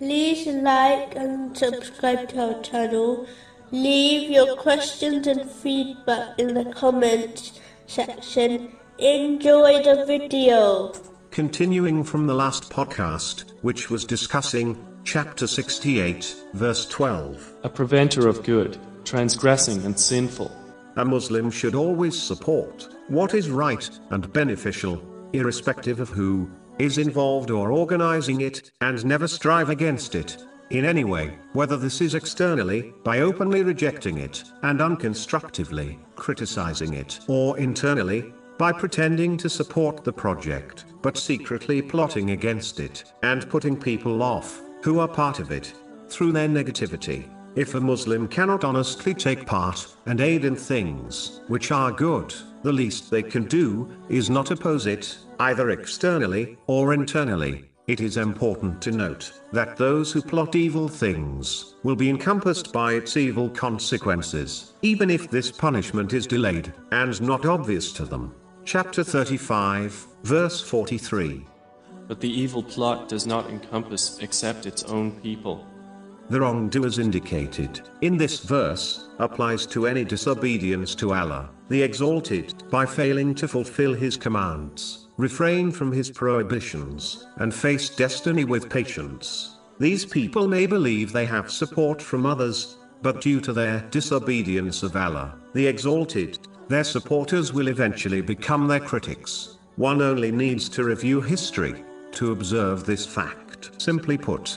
like and subscribe to our channel. Leave your questions and feedback in the comments section. Enjoy the video. Continuing from the last podcast, which was discussing chapter 68, verse 12. a preventer of good, transgressing and sinful. A Muslim should always support what is right and beneficial, irrespective of who is involved or organizing it, and never strive against it in any way, whether this is externally, by openly rejecting it and unconstructively criticizing it, or internally, by pretending to support the project, but secretly plotting against it and putting people off who are part of it through their negativity. If a Muslim cannot honestly take part and aid in things which are good, the least they can do is not oppose it, either externally or internally. It is important to note that those who plot evil things will be encompassed by its evil consequences, even if this punishment is delayed and not obvious to them. Chapter 35, verse 43. But the evil plot does not encompass except its own people. The wrongdoers indicated in this verse applies to any disobedience to Allah, the Exalted, by failing to fulfill His commands, refrain from His prohibitions, and face destiny with patience. These people may believe they have support from others, but due to their disobedience of Allah, the Exalted, their supporters will eventually become their critics. One only needs to review history to observe this fact. Simply put,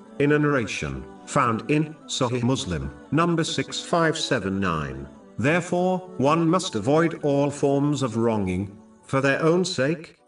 in a narration found in Sahih Muslim, number 6579. Therefore, one must avoid all forms of wronging, for their own sake,